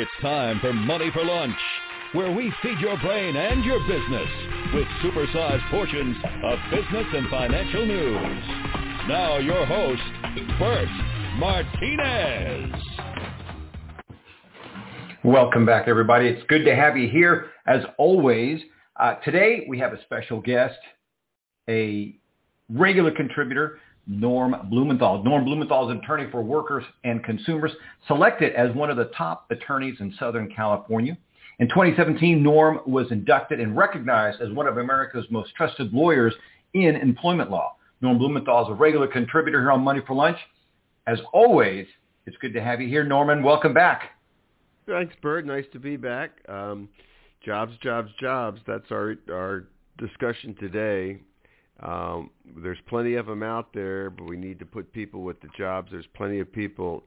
It's time for Money for Lunch, where we feed your brain and your business with supersized portions of business and financial news. Now your host, Bert Martinez. Welcome back, everybody. It's good to have you here. As always, uh, today we have a special guest, a regular contributor, Norm Blumenthal. Norm Blumenthal is an attorney for workers and consumers, selected as one of the top attorneys in Southern California. In 2017, Norm was inducted and recognized as one of America's most trusted lawyers in employment law. Norm Blumenthal is a regular contributor here on Money for Lunch. As always, it's good to have you here, Norman. Welcome back. Thanks, Bert. Nice to be back. Um, jobs, jobs, jobs. That's our our discussion today. Um, there's plenty of them out there, but we need to put people with the jobs. There's plenty of people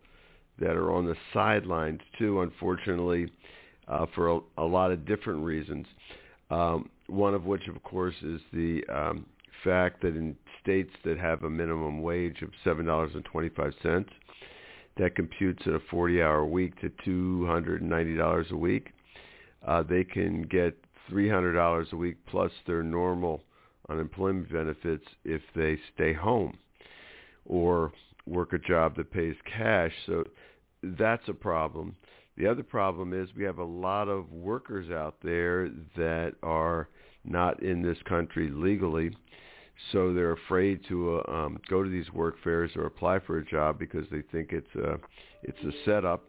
that are on the sidelines too, unfortunately, uh, for a, a, lot of different reasons. Um, one of which, of course, is the um, fact that in states that have a minimum wage of seven dollars and twenty-five cents, that computes at a 40-hour week to $290 a week. Uh, they can get $300 a week plus their normal unemployment benefits if they stay home or work a job that pays cash. So that's a problem. The other problem is we have a lot of workers out there that are not in this country legally, so they're afraid to uh, um, go to these work fairs or apply for a job because they think it's a it's a setup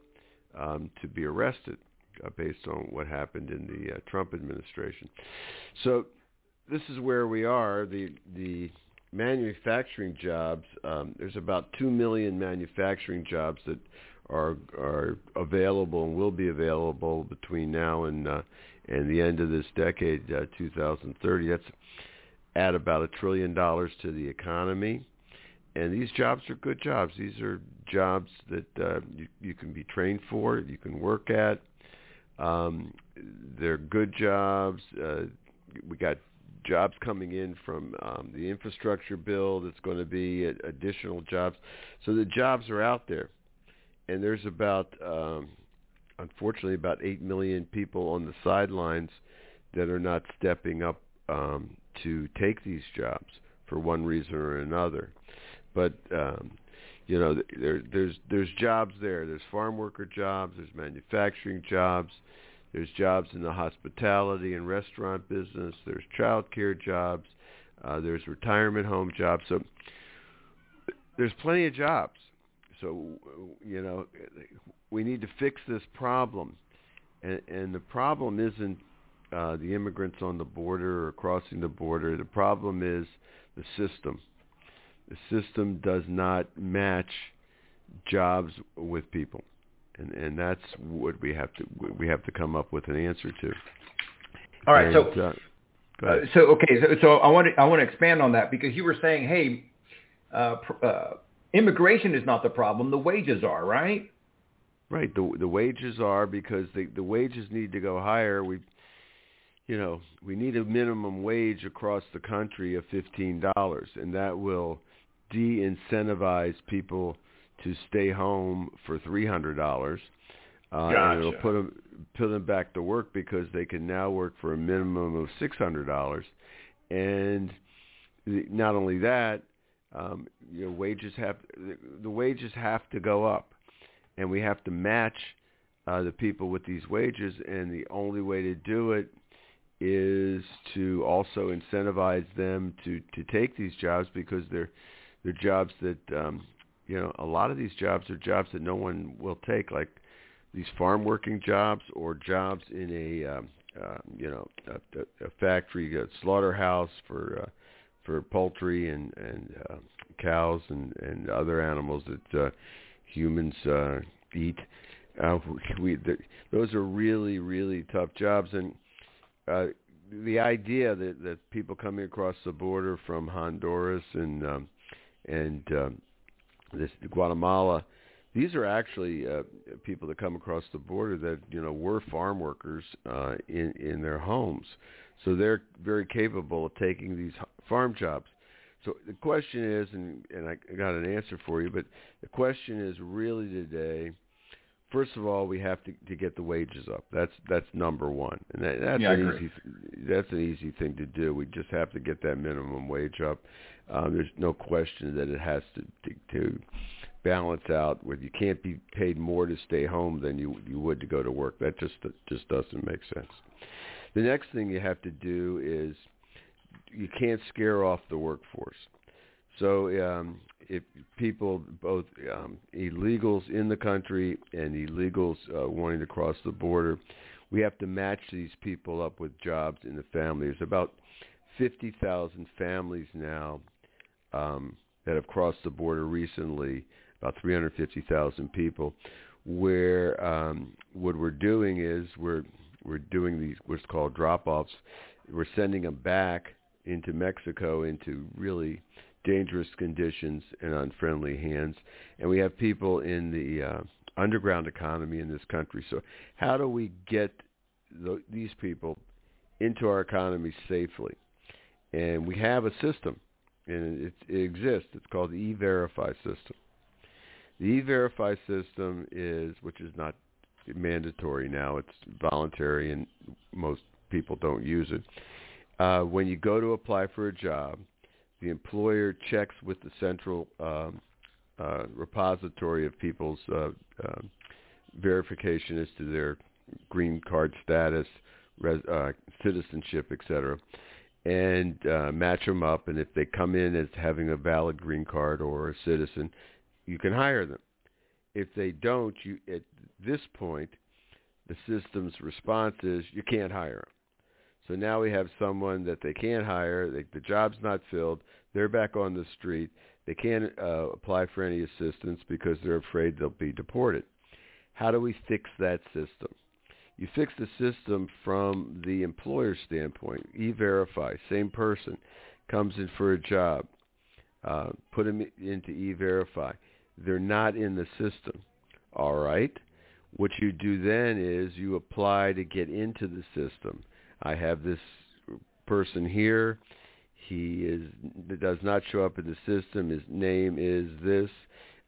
um, to be arrested uh, based on what happened in the uh, Trump administration. So this is where we are. The the manufacturing jobs. Um, there's about two million manufacturing jobs that are are available and will be available between now and uh, and the end of this decade, uh, 2030. That's add about a trillion dollars to the economy. And these jobs are good jobs. These are jobs that uh, you, you can be trained for, you can work at. Um, they're good jobs. Uh, we got jobs coming in from um, the infrastructure bill that's going to be additional jobs. So the jobs are out there. And there's about, um, unfortunately, about 8 million people on the sidelines that are not stepping up um, to take these jobs for one reason or another. But um, you know, there, there's there's jobs there. There's farm worker jobs. There's manufacturing jobs. There's jobs in the hospitality and restaurant business. There's child care jobs. Uh, there's retirement home jobs. So there's plenty of jobs. So you know, we need to fix this problem, and, and the problem isn't uh, the immigrants on the border or crossing the border. The problem is the system. The system does not match jobs with people, and and that's what we have to we have to come up with an answer to. All right, and, so. Uh, uh, so okay, so, so I want to I want to expand on that because you were saying, hey, uh, uh, immigration is not the problem; the wages are, right? Right. The the wages are because the the wages need to go higher. We you know, we need a minimum wage across the country of $15, and that will de-incentivize people to stay home for $300. Uh, gotcha. And it'll put them, put them back to work because they can now work for a minimum of $600. And the, not only that, um, you know, wages have the wages have to go up, and we have to match uh, the people with these wages. And the only way to do it is to also incentivize them to to take these jobs because they're they're jobs that um, you know a lot of these jobs are jobs that no one will take, like these farm working jobs or jobs in a um, uh, you know a, a factory, a slaughterhouse for uh, for poultry and and uh, cows and and other animals that uh, humans uh, eat. Uh, we, those are really really tough jobs and uh, the idea that that people coming across the border from Honduras and um, and um, this Guatemala, these are actually uh, people that come across the border that you know were farm workers uh, in in their homes, so they're very capable of taking these farm jobs. So the question is, and, and I got an answer for you, but the question is really today first of all, we have to to get the wages up. That's that's number one, and that, that's yeah, an easy that's an easy thing to do. We just have to get that minimum wage up. Um, there's no question that it has to, to to balance out with you can't be paid more to stay home than you you would to go to work. That just just doesn't make sense. The next thing you have to do is you can't scare off the workforce. So um, if people, both um, illegals in the country and illegals uh, wanting to cross the border, we have to match these people up with jobs in the family. There's about 50,000 families now um, that have crossed the border recently, about 350,000 people, where um, what we're doing is we're we're doing these what's called drop-offs. We're sending them back into Mexico into really dangerous conditions and unfriendly hands. And we have people in the uh, underground economy in this country. So how do we get the, these people into our economy safely? And we have a system, and it, it exists. It's called the E-Verify system. The E-Verify system is, which is not mandatory now, it's voluntary, and most people don't use it. Uh, when you go to apply for a job, the employer checks with the central um, uh, repository of people's uh, uh, verification as to their green card status, res- uh, citizenship, etc., and uh, match them up. And if they come in as having a valid green card or a citizen, you can hire them. If they don't, you at this point, the system's response is you can't hire them. So now we have someone that they can't hire. They, the job's not filled. They're back on the street. They can't uh, apply for any assistance because they're afraid they'll be deported. How do we fix that system? You fix the system from the employer standpoint. E-Verify, same person, comes in for a job. Uh, put them into E-Verify. They're not in the system. All right. What you do then is you apply to get into the system I have this person here. He is does not show up in the system. His name is this.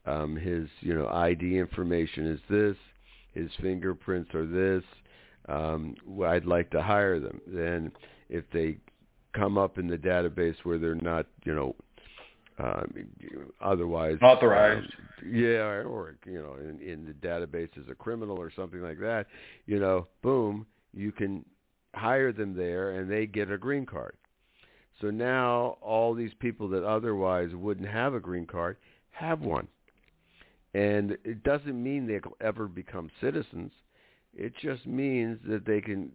Um, his you know ID information is this. His fingerprints are this. Um, I'd like to hire them. Then if they come up in the database where they're not you know uh, otherwise authorized. Um, yeah, or you know, in, in the database as a criminal or something like that. You know, boom, you can hire them there and they get a green card. So now all these people that otherwise wouldn't have a green card have one. And it doesn't mean they'll ever become citizens. It just means that they can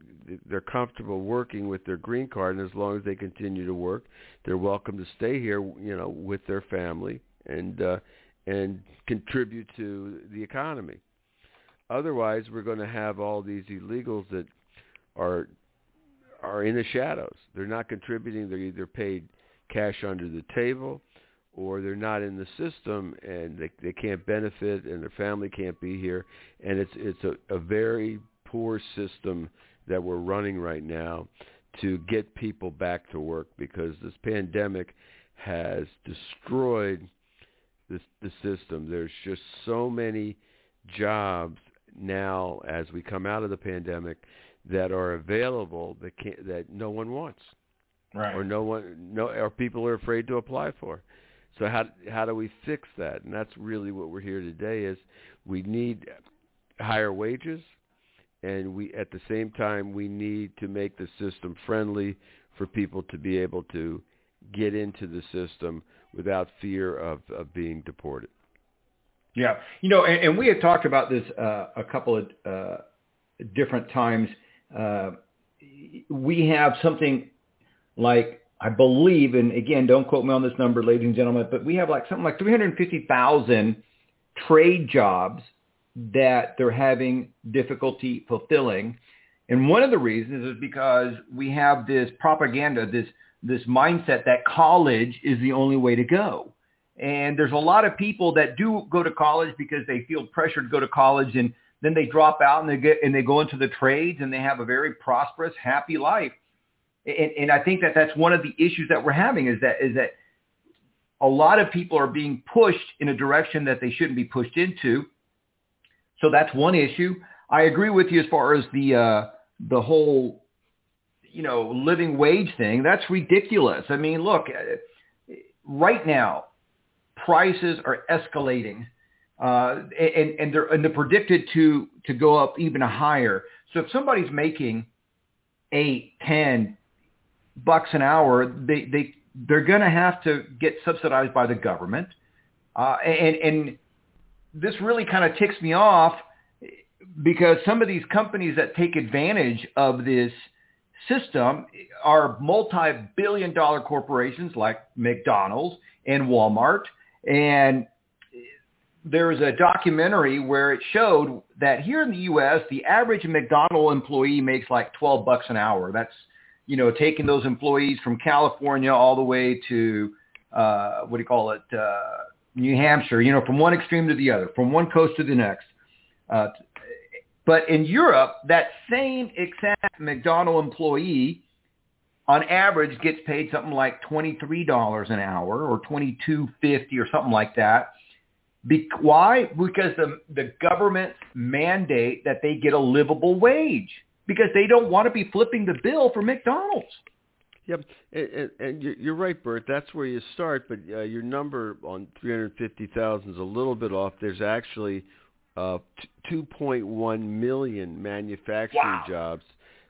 they're comfortable working with their green card and as long as they continue to work, they're welcome to stay here, you know, with their family and uh and contribute to the economy. Otherwise, we're going to have all these illegals that are are in the shadows. They're not contributing. They're either paid cash under the table or they're not in the system and they they can't benefit and their family can't be here and it's it's a, a very poor system that we're running right now to get people back to work because this pandemic has destroyed the system. There's just so many jobs now as we come out of the pandemic that are available that can, that no one wants, right? Or no one, no, or people are afraid to apply for. So how how do we fix that? And that's really what we're here today. Is we need higher wages, and we at the same time we need to make the system friendly for people to be able to get into the system without fear of, of being deported. Yeah, you know, and, and we had talked about this uh, a couple of uh, different times uh, we have something like I believe, and again, don't quote me on this number, ladies and gentlemen, but we have like something like 350,000 trade jobs that they're having difficulty fulfilling. And one of the reasons is because we have this propaganda, this this mindset that college is the only way to go. And there's a lot of people that do go to college because they feel pressured to go to college and then they drop out and they get and they go into the trades and they have a very prosperous, happy life. And, and I think that that's one of the issues that we're having is that is that a lot of people are being pushed in a direction that they shouldn't be pushed into. So that's one issue. I agree with you as far as the uh, the whole you know living wage thing. That's ridiculous. I mean, look, uh, right now prices are escalating, uh, and and they're and they're predicted to to go up even higher. So if somebody's making eight, ten bucks an hour, they they they're going to have to get subsidized by the government, uh, and and this really kind of ticks me off because some of these companies that take advantage of this system are multi-billion dollar corporations like McDonald's and Walmart. And there was a documentary where it showed that here in the U.S., the average McDonald employee makes like 12 bucks an hour. That's, you know, taking those employees from California all the way to, uh, what do you call it, uh, New Hampshire, you know, from one extreme to the other, from one coast to the next. Uh, but in Europe, that same exact McDonald employee on average gets paid something like $23 an hour or $22.50 or something like that. Be- why? Because the, the government mandate that they get a livable wage because they don't want to be flipping the bill for McDonald's. Yep, and, and and you're right, Bert. That's where you start, but uh, your number on 350,000 is a little bit off. There's actually uh, 2.1 million manufacturing wow. jobs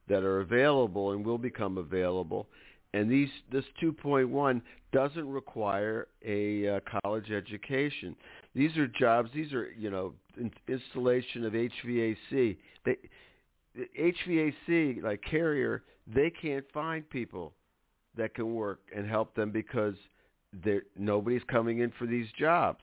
that are available and will become available. And these this 2.1 doesn't require a uh, college education. These are jobs. These are you know in, installation of HVAC. They, HVAC like Carrier, they can't find people that can work and help them because nobody's coming in for these jobs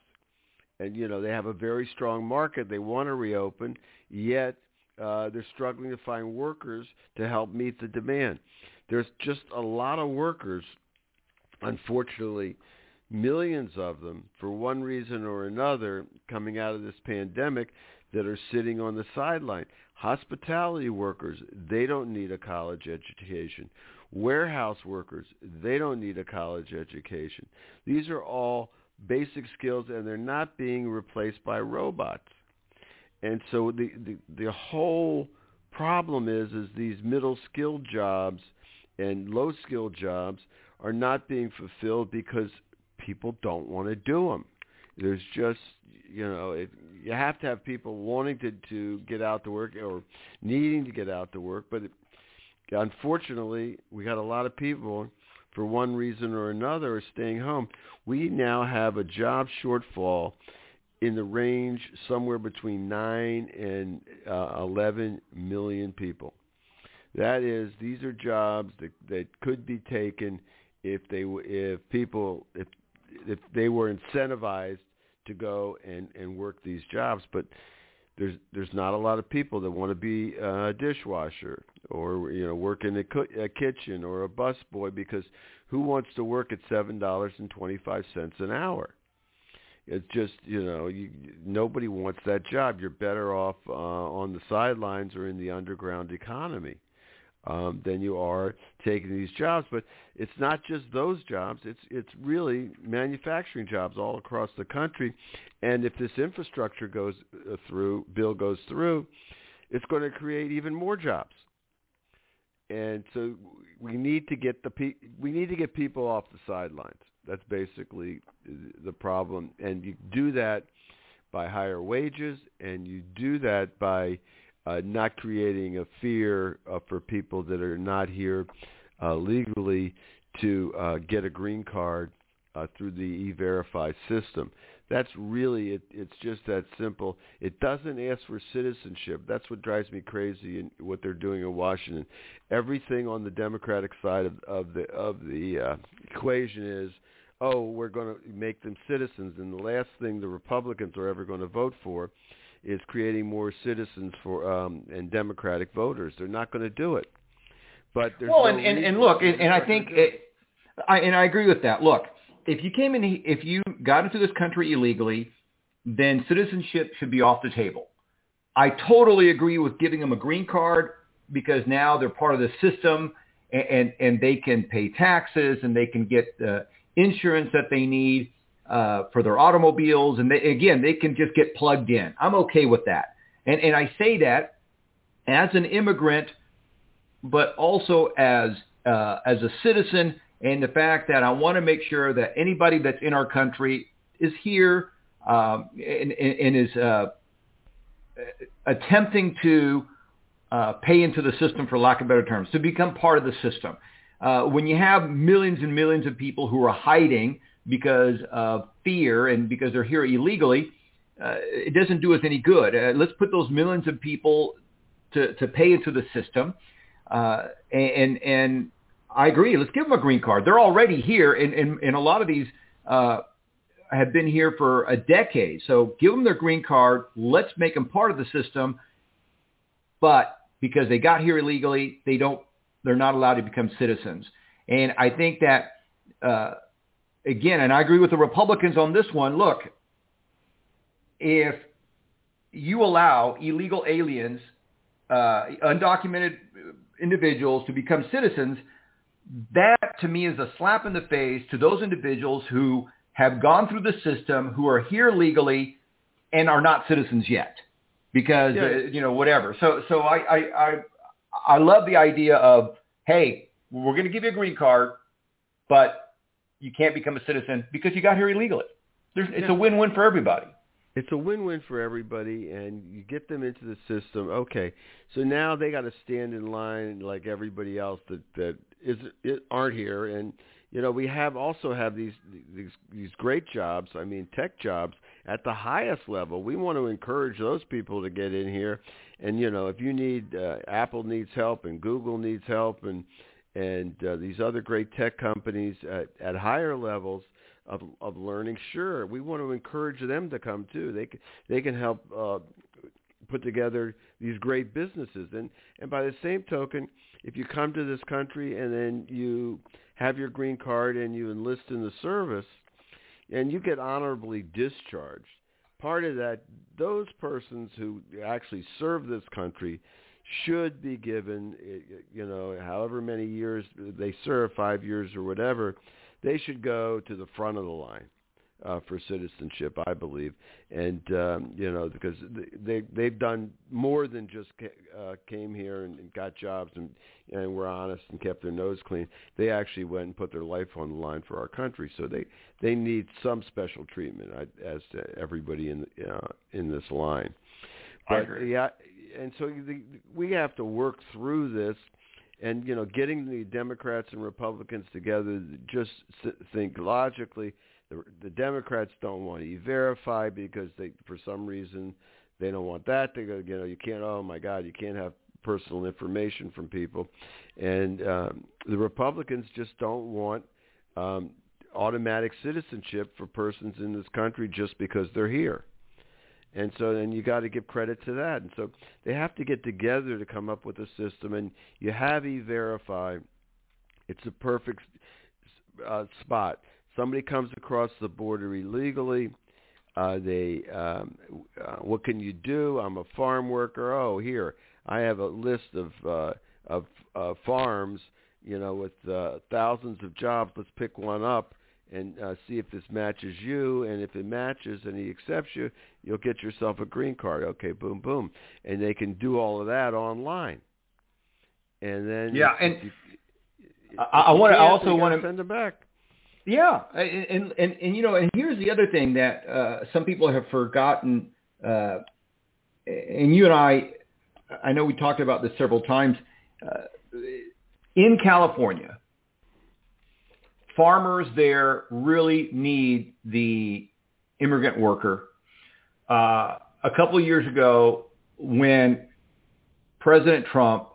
and you know they have a very strong market. They want to reopen, yet uh, they're struggling to find workers to help meet the demand. There's just a lot of workers, unfortunately, millions of them, for one reason or another, coming out of this pandemic, that are sitting on the sideline. Hospitality workers, they don't need a college education. Warehouse workers, they don't need a college education. These are all basic skills and they're not being replaced by robots. And so the, the, the whole problem is is these middle skilled jobs and low skilled jobs are not being fulfilled because people don't want to do them. There's just you know it, you have to have people wanting to to get out to work or needing to get out to work, but it, unfortunately we got a lot of people for one reason or another are staying home. We now have a job shortfall in the range somewhere between 9 and uh, 11 million people. That is, these are jobs that, that could be taken if they if people if if they were incentivized to go and and work these jobs, but there's there's not a lot of people that want to be a dishwasher or you know work in a, co- a kitchen or a busboy because who wants to work at seven dollars and twenty five cents an hour? It's just you know you, nobody wants that job. You're better off uh, on the sidelines or in the underground economy um, than you are taking these jobs. But it's not just those jobs. It's it's really manufacturing jobs all across the country. And if this infrastructure goes uh, through, bill goes through, it's going to create even more jobs. And so we need to get the pe- we need to get people off the sidelines. That's basically the problem. And you do that by higher wages, and you do that by uh, not creating a fear uh, for people that are not here uh, legally to uh, get a green card uh, through the E-Verify system. That's really it. It's just that simple. It doesn't ask for citizenship. That's what drives me crazy in what they're doing in Washington. Everything on the Democratic side of, of the of the uh, equation is, oh, we're going to make them citizens, and the last thing the Republicans are ever going to vote for is creating more citizens for um, and Democratic voters. They're not going to do it. But there's well, no and, and, and look, and, and I think, it, I, and I agree with that. Look, if you came in, if you got into this country illegally, then citizenship should be off the table. I totally agree with giving them a green card because now they're part of the system and, and, and they can pay taxes and they can get the insurance that they need uh, for their automobiles. And they, again, they can just get plugged in. I'm okay with that. And, and I say that as an immigrant, but also as, uh, as a citizen and the fact that I want to make sure that anybody that's in our country is here um, and, and, is uh, attempting to uh, pay into the system, for lack of better terms, to become part of the system. Uh, when you have millions and millions of people who are hiding because of fear and because they're here illegally, uh, it doesn't do us any good. Uh, let's put those millions of people to, to pay into the system. Uh, and, and I agree. Let's give them a green card. They're already here, and, and, and a lot of these uh, have been here for a decade. So give them their green card. Let's make them part of the system. But because they got here illegally, they don't. They're not allowed to become citizens. And I think that uh, again, and I agree with the Republicans on this one. Look, if you allow illegal aliens, uh, undocumented individuals to become citizens, that to me is a slap in the face to those individuals who have gone through the system, who are here legally and are not citizens yet because, yeah. uh, you know, whatever. So, so I, I, I, I love the idea of, hey, we're going to give you a green card, but you can't become a citizen because you got here illegally. There's, it's yeah. a win-win for everybody. It's a win-win for everybody, and you get them into the system. Okay, so now they got to stand in line like everybody else that that is it aren't here, and you know we have also have these these these great jobs. I mean, tech jobs at the highest level. We want to encourage those people to get in here, and you know if you need uh, Apple needs help and Google needs help and and uh, these other great tech companies at, at higher levels of of learning. Sure, we want to encourage them to come too. They they can help uh, put together these great businesses. And and by the same token, if you come to this country and then you have your green card and you enlist in the service, and you get honorably discharged, part of that, those persons who actually serve this country should be given, you know, however many years they serve, five years or whatever, they should go to the front of the line uh, for citizenship, I believe, and um, you know because they they've done more than just uh, came here and, and got jobs and and were honest and kept their nose clean. They actually went and put their life on the line for our country, so they they need some special treatment as to everybody in uh, in this line. But yeah, and so the, we have to work through this and you know getting the Democrats and Republicans together just think logically. The, the Democrats don't want to verify because they for some reason they don't want that. They go you know you can't oh my god you can't have personal information from people. And um, the Republicans just don't want um, automatic citizenship for persons in this country just because they're here and so then you got to give credit to that. And so they have to get together to come up with a system. And you have e-verify. It's a perfect uh, spot. Somebody comes across the border illegally. Uh, they, um, uh, what can you do? I'm a farm worker. Oh, here I have a list of uh, of uh, farms, you know, with uh, thousands of jobs. Let's pick one up and uh, see if this matches you. And if it matches and he accepts you, you'll get yourself a green card. Okay, boom, boom, and they can do all of that online. And then yeah, and you, I, I want to also want to send them back. Yeah, and, and and you know, and here's the other thing that uh, some people have forgotten, uh, and you and I, I know we talked about this several times. Uh, in California, farmers there really need the immigrant worker. Uh, a couple of years ago, when President Trump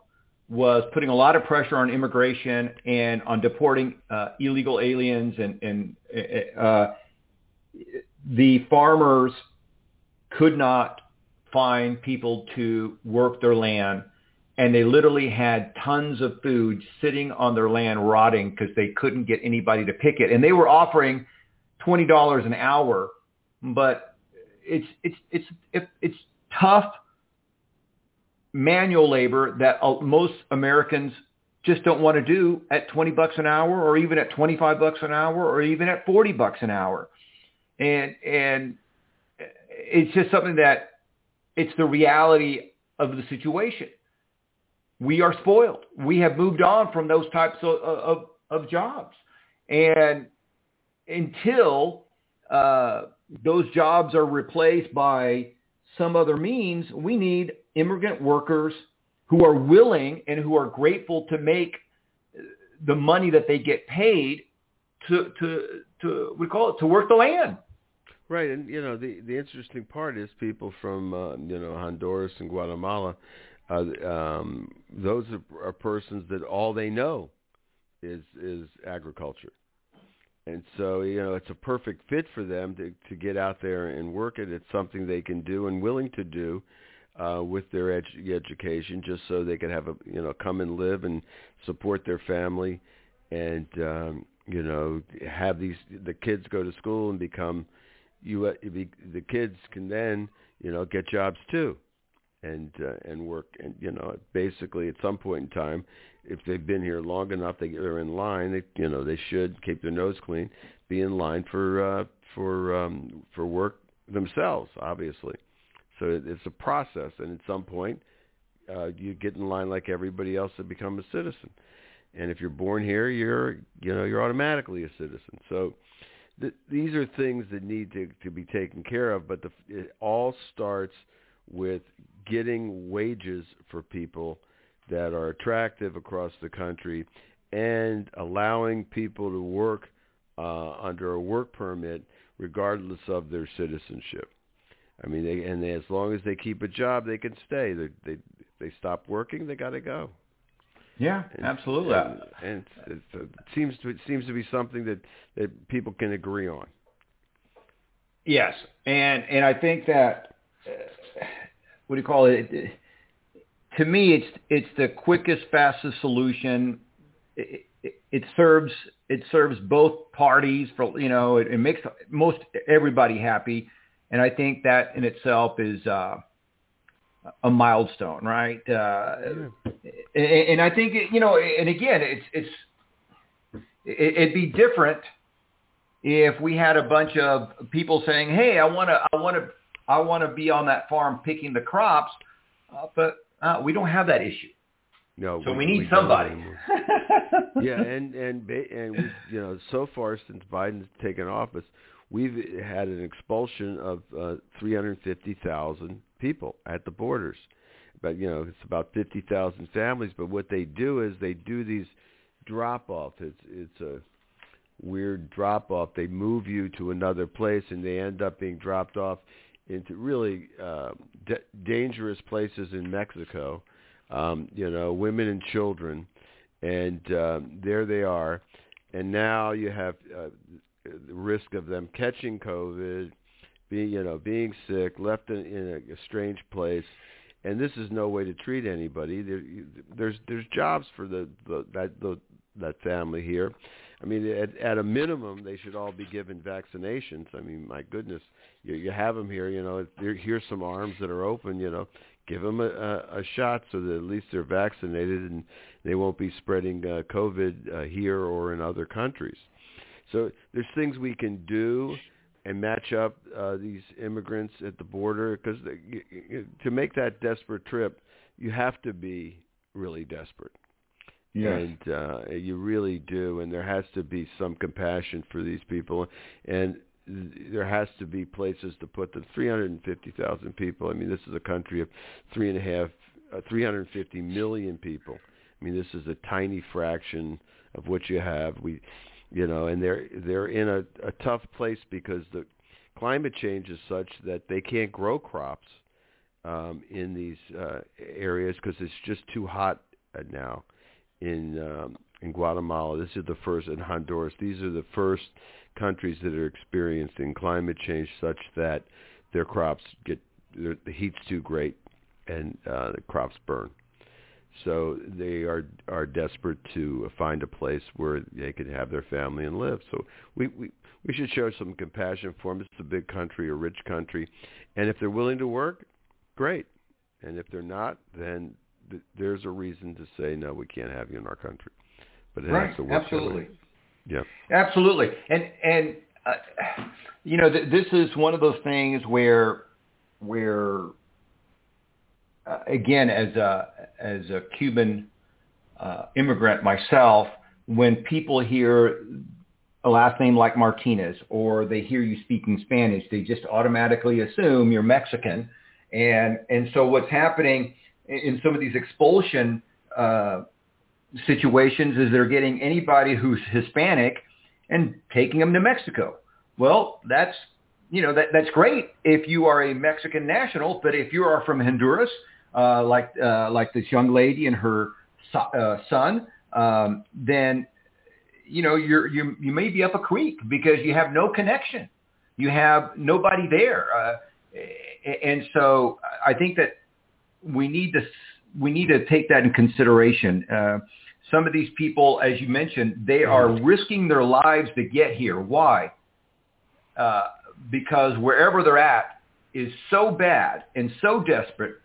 was putting a lot of pressure on immigration and on deporting uh, illegal aliens and, and uh, the farmers could not find people to work their land and they literally had tons of food sitting on their land rotting because they couldn't get anybody to pick it. And they were offering twenty dollars an hour, but it's it's it's it's tough manual labor that uh, most Americans just don't want to do at 20 bucks an hour or even at 25 bucks an hour or even at 40 bucks an hour. And and it's just something that it's the reality of the situation. We are spoiled. We have moved on from those types of, of, of jobs. And until uh, those jobs are replaced by some other means, we need immigrant workers who are willing and who are grateful to make the money that they get paid to to to we call it to work the land. Right, and you know the the interesting part is people from uh, you know Honduras and Guatemala. Uh, um, those are, are persons that all they know is is agriculture, and so you know it's a perfect fit for them to to get out there and work it. It's something they can do and willing to do uh, with their edu- education, just so they can have a you know come and live and support their family, and um, you know have these the kids go to school and become you the kids can then you know get jobs too and uh, and work and you know basically at some point in time if they've been here long enough they they're in line they you know they should keep their nose clean be in line for uh for um for work themselves obviously. So it, it's a process and at some point uh you get in line like everybody else to become a citizen. And if you're born here you're you know you're automatically a citizen. So th- these are things that need to, to be taken care of, but the, it all starts with getting wages for people that are attractive across the country and allowing people to work uh, under a work permit regardless of their citizenship. I mean, they, and they, as long as they keep a job, they can stay. They, they, they stop working, they got to go. Yeah, and, absolutely. And, and it's, it seems to it seems to be something that that people can agree on. Yes, and and I think that uh, what do you call it? To me, it's it's the quickest, fastest solution. It, it, it serves it serves both parties for you know it, it makes most everybody happy, and I think that in itself is. Uh, a milestone, right? Uh, and, and I think you know, and again, it's it's it'd be different if we had a bunch of people saying, "Hey, I want to, I want to, I want to be on that farm picking the crops," uh, but uh, we don't have that issue. No, so we, we need we somebody. yeah, and and and we, you know, so far since Biden's taken office, we've had an expulsion of uh, 350,000 people at the borders. But you know, it's about 50,000 families. But what they do is they do these drop-offs. It's it's a weird drop off. They move you to another place, and they end up being dropped off into really uh, d- dangerous places in Mexico. Um, you know, women and children, and um, there they are. And now you have uh, the risk of them catching COVID, being you know being sick, left in, in a, a strange place, and this is no way to treat anybody. There, there's there's jobs for the, the that the, that family here. I mean, at, at a minimum, they should all be given vaccinations. I mean, my goodness, you, you have them here. You know, here's some arms that are open. You know, give them a, a, a shot so that at least they're vaccinated and they won't be spreading uh, COVID uh, here or in other countries. So there's things we can do and match up uh, these immigrants at the border because to make that desperate trip, you have to be really desperate. Yes. And uh, you really do, and there has to be some compassion for these people, and there has to be places to put the 350,000 people. I mean, this is a country of three and a half, uh, 350 million people. I mean, this is a tiny fraction of what you have. We you know, and they're they're in a, a tough place because the climate change is such that they can't grow crops um, in these uh, areas because it's just too hot now in um, in Guatemala. This is the first in Honduras. These are the first countries that are experiencing climate change such that their crops get the heat's too great and uh, the crops burn. So they are are desperate to find a place where they can have their family and live. So we we we should show some compassion for them. It's a big country, a rich country, and if they're willing to work, great. And if they're not, then th- there's a reason to say no, we can't have you in our country. But it right, has to work. absolutely. Yeah, absolutely. And and uh, you know, th- this is one of those things where where uh, again, as a as a Cuban uh, immigrant myself, when people hear a last name like Martinez or they hear you speaking Spanish, they just automatically assume you're Mexican. And and so what's happening in some of these expulsion uh, situations is they're getting anybody who's Hispanic and taking them to Mexico. Well, that's you know that that's great if you are a Mexican national, but if you are from Honduras, uh, like uh, like this young lady and her so, uh, son, um, then you know you're you you may be up a creek because you have no connection, you have nobody there, uh, and so I think that we need to we need to take that in consideration. Uh, some of these people, as you mentioned, they are risking their lives to get here. Why? Uh, because wherever they're at is so bad and so desperate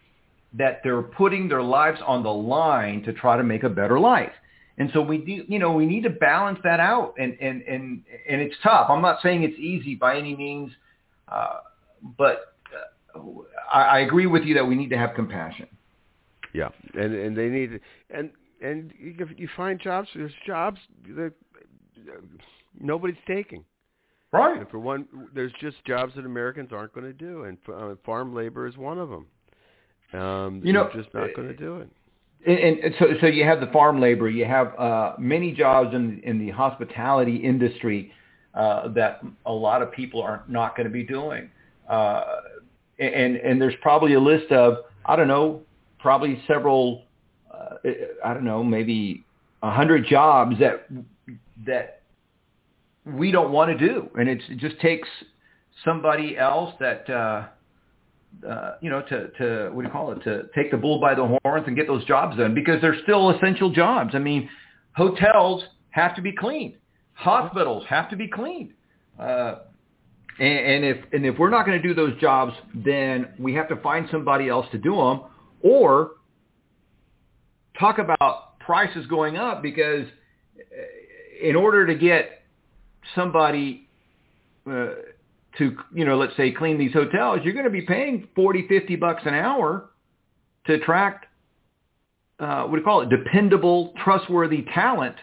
that they're putting their lives on the line to try to make a better life. And so we do, you know, we need to balance that out, and and and and it's tough. I'm not saying it's easy by any means, uh, but uh, I, I agree with you that we need to have compassion. Yeah, and and they need and and you, you find jobs. There's jobs that nobody's taking. Right. And for one, there's just jobs that Americans aren't going to do, and uh, farm labor is one of them. Um, you know, just not going to do it. And, and so, so you have the farm labor. You have uh, many jobs in in the hospitality industry uh, that a lot of people are not going to be doing. Uh, and and there's probably a list of I don't know, probably several, uh, I don't know, maybe a hundred jobs that that we don't want to do, and it just takes somebody else that uh, uh, you know to to what do you call it to take the bull by the horns and get those jobs done because they're still essential jobs. I mean, hotels have to be cleaned, hospitals have to be cleaned. Uh, and, and if and if we're not going to do those jobs, then we have to find somebody else to do them, or talk about prices going up because in order to get somebody uh, to, you know, let's say clean these hotels, you're going to be paying 40, 50 bucks an hour to attract, uh, what do you call it, dependable, trustworthy talent.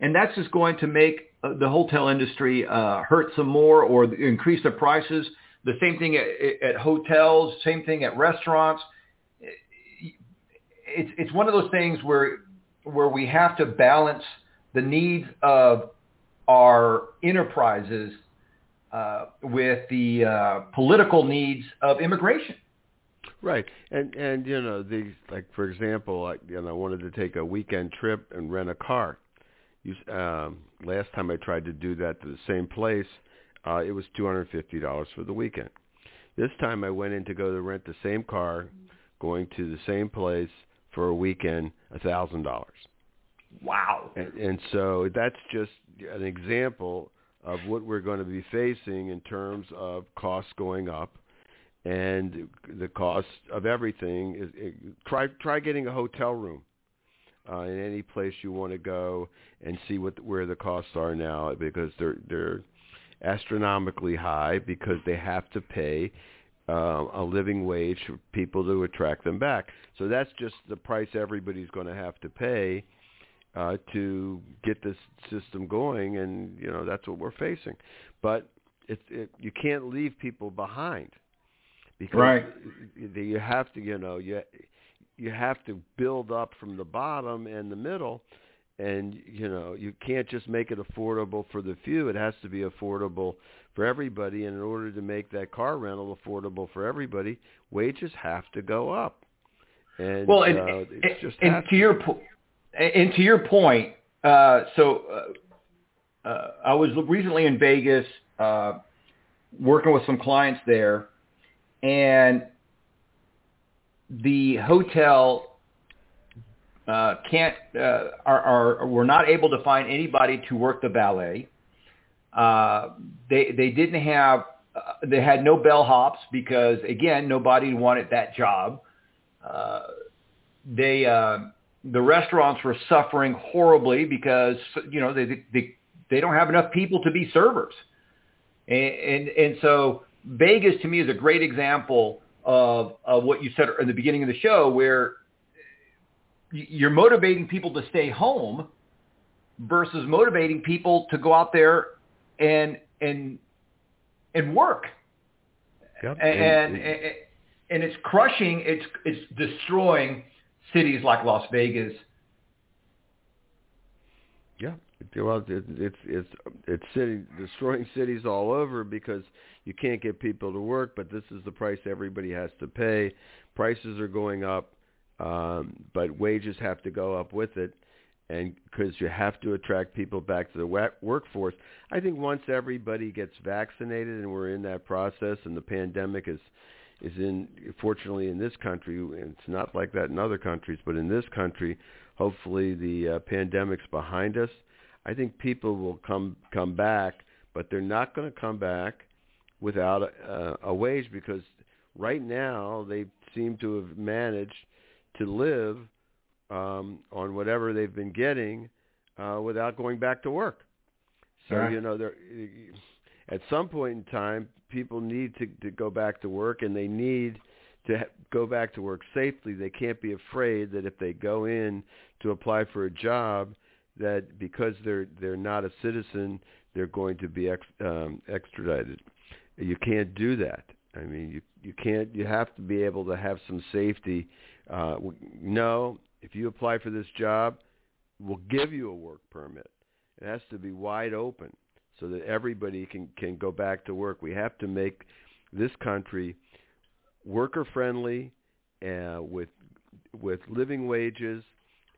And that's just going to make uh, the hotel industry uh, hurt some more or increase the prices. The same thing at, at hotels, same thing at restaurants. It's, it's one of those things where, where we have to balance the needs of our enterprises uh, with the uh, political needs of immigration. Right, and and you know these like for example, like you know, I wanted to take a weekend trip and rent a car. You, um, last time I tried to do that to the same place, uh, it was two hundred fifty dollars for the weekend. This time I went in to go to rent the same car, going to the same place for a weekend, a thousand dollars. Wow. And, and so that's just an example of what we're going to be facing in terms of costs going up and the cost of everything is it, try try getting a hotel room uh, in any place you want to go and see what where the costs are now because they're they're astronomically high because they have to pay uh, a living wage for people to attract them back. So that's just the price everybody's going to have to pay uh, to get this system going, and you know that's what we're facing. But it, it you can't leave people behind because right. you have to you know you you have to build up from the bottom and the middle and you know you can't just make it affordable for the few. It has to be affordable for everybody. And in order to make that car rental affordable for everybody wages have to go up. And well and, uh, and, just and to your point and to your point, uh, so uh, uh, I was recently in Vegas uh, working with some clients there, and the hotel uh, can't uh, are, are we're not able to find anybody to work the valet. Uh, they they didn't have uh, they had no bellhops because again nobody wanted that job. Uh, they uh, the restaurants were suffering horribly because you know they they they don't have enough people to be servers, and and, and so Vegas to me is a great example of, of what you said in the beginning of the show, where you're motivating people to stay home versus motivating people to go out there and and and work. Yep. And, and, and it's crushing. It's it's destroying cities like Las Vegas. Yeah, well, it, it's it's it's city destroying cities all over because you can't get people to work. But this is the price everybody has to pay. Prices are going up, um, but wages have to go up with it, and because you have to attract people back to the workforce. I think once everybody gets vaccinated and we're in that process, and the pandemic is is in fortunately in this country it's not like that in other countries but in this country hopefully the uh, pandemic's behind us i think people will come come back but they're not going to come back without a, a wage because right now they seem to have managed to live um, on whatever they've been getting uh, without going back to work so right. you know they're at some point in time, people need to, to go back to work and they need to ha- go back to work safely. They can't be afraid that if they go in to apply for a job, that because they're they're not a citizen, they're going to be ex, um, extradited. You can't do that. I mean, you you can't. You have to be able to have some safety. Uh, no, if you apply for this job, we'll give you a work permit. It has to be wide open so that everybody can can go back to work. We have to make this country worker friendly, uh, with with living wages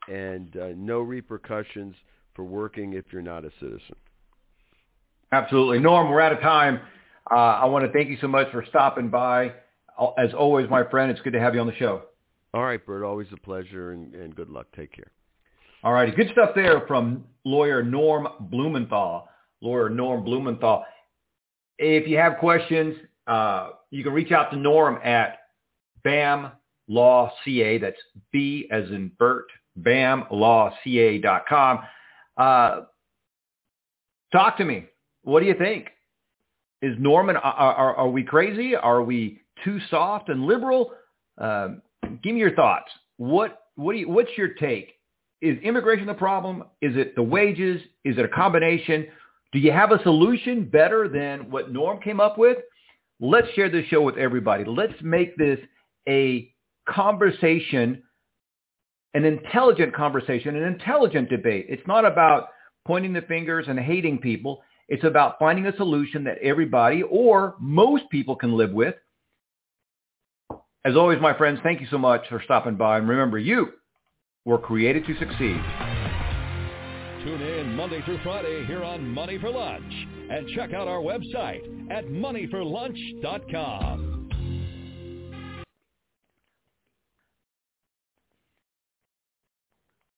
and uh, no repercussions for working if you're not a citizen. Absolutely, Norm. We're out of time. Uh, I want to thank you so much for stopping by. As always, my friend, it's good to have you on the show. All right, Bert. Always a pleasure, and, and good luck. Take care. All righty. Good stuff there from lawyer Norm Blumenthal lawyer Norm Blumenthal. If you have questions, uh, you can reach out to Norm at BAM Law CA. That's B as in Bert, BAMLawCA.com. Uh, talk to me. What do you think? Is Norman, are, are, are we crazy? Are we too soft and liberal? Um, give me your thoughts. What, what do you, what's your take? Is immigration the problem? Is it the wages? Is it a combination? Do you have a solution better than what Norm came up with? Let's share this show with everybody. Let's make this a conversation, an intelligent conversation, an intelligent debate. It's not about pointing the fingers and hating people. It's about finding a solution that everybody or most people can live with. As always, my friends, thank you so much for stopping by. And remember, you were created to succeed. Tune in Monday through Friday here on Money for Lunch and check out our website at moneyforlunch.com.